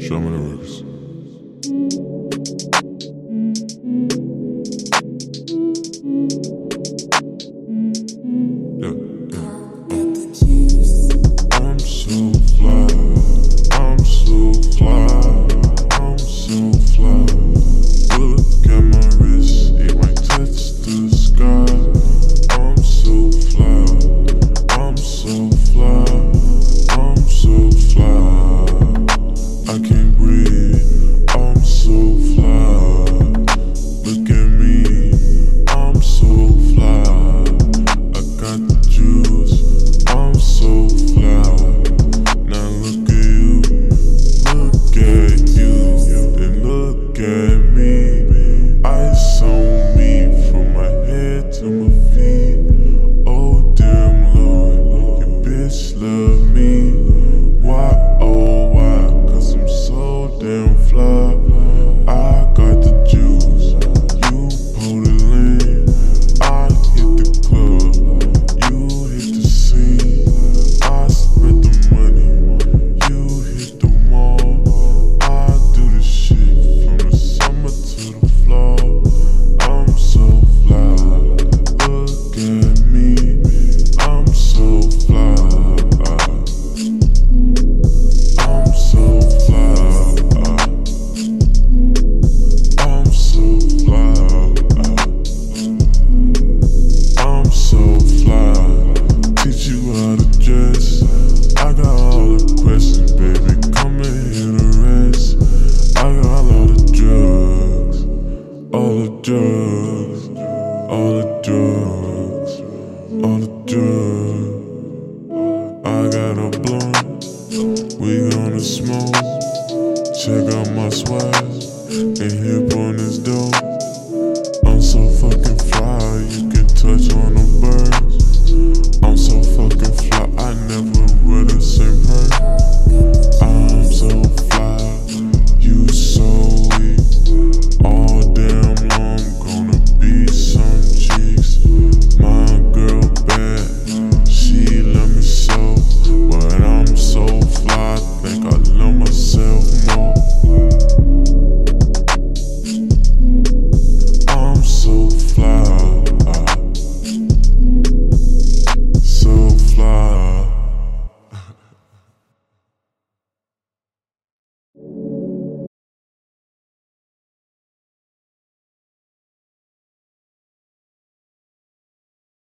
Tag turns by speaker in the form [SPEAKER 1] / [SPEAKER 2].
[SPEAKER 1] Show me the records. All the drugs, all the drugs. I got a blunt, we gonna smoke. Check out my swag, and here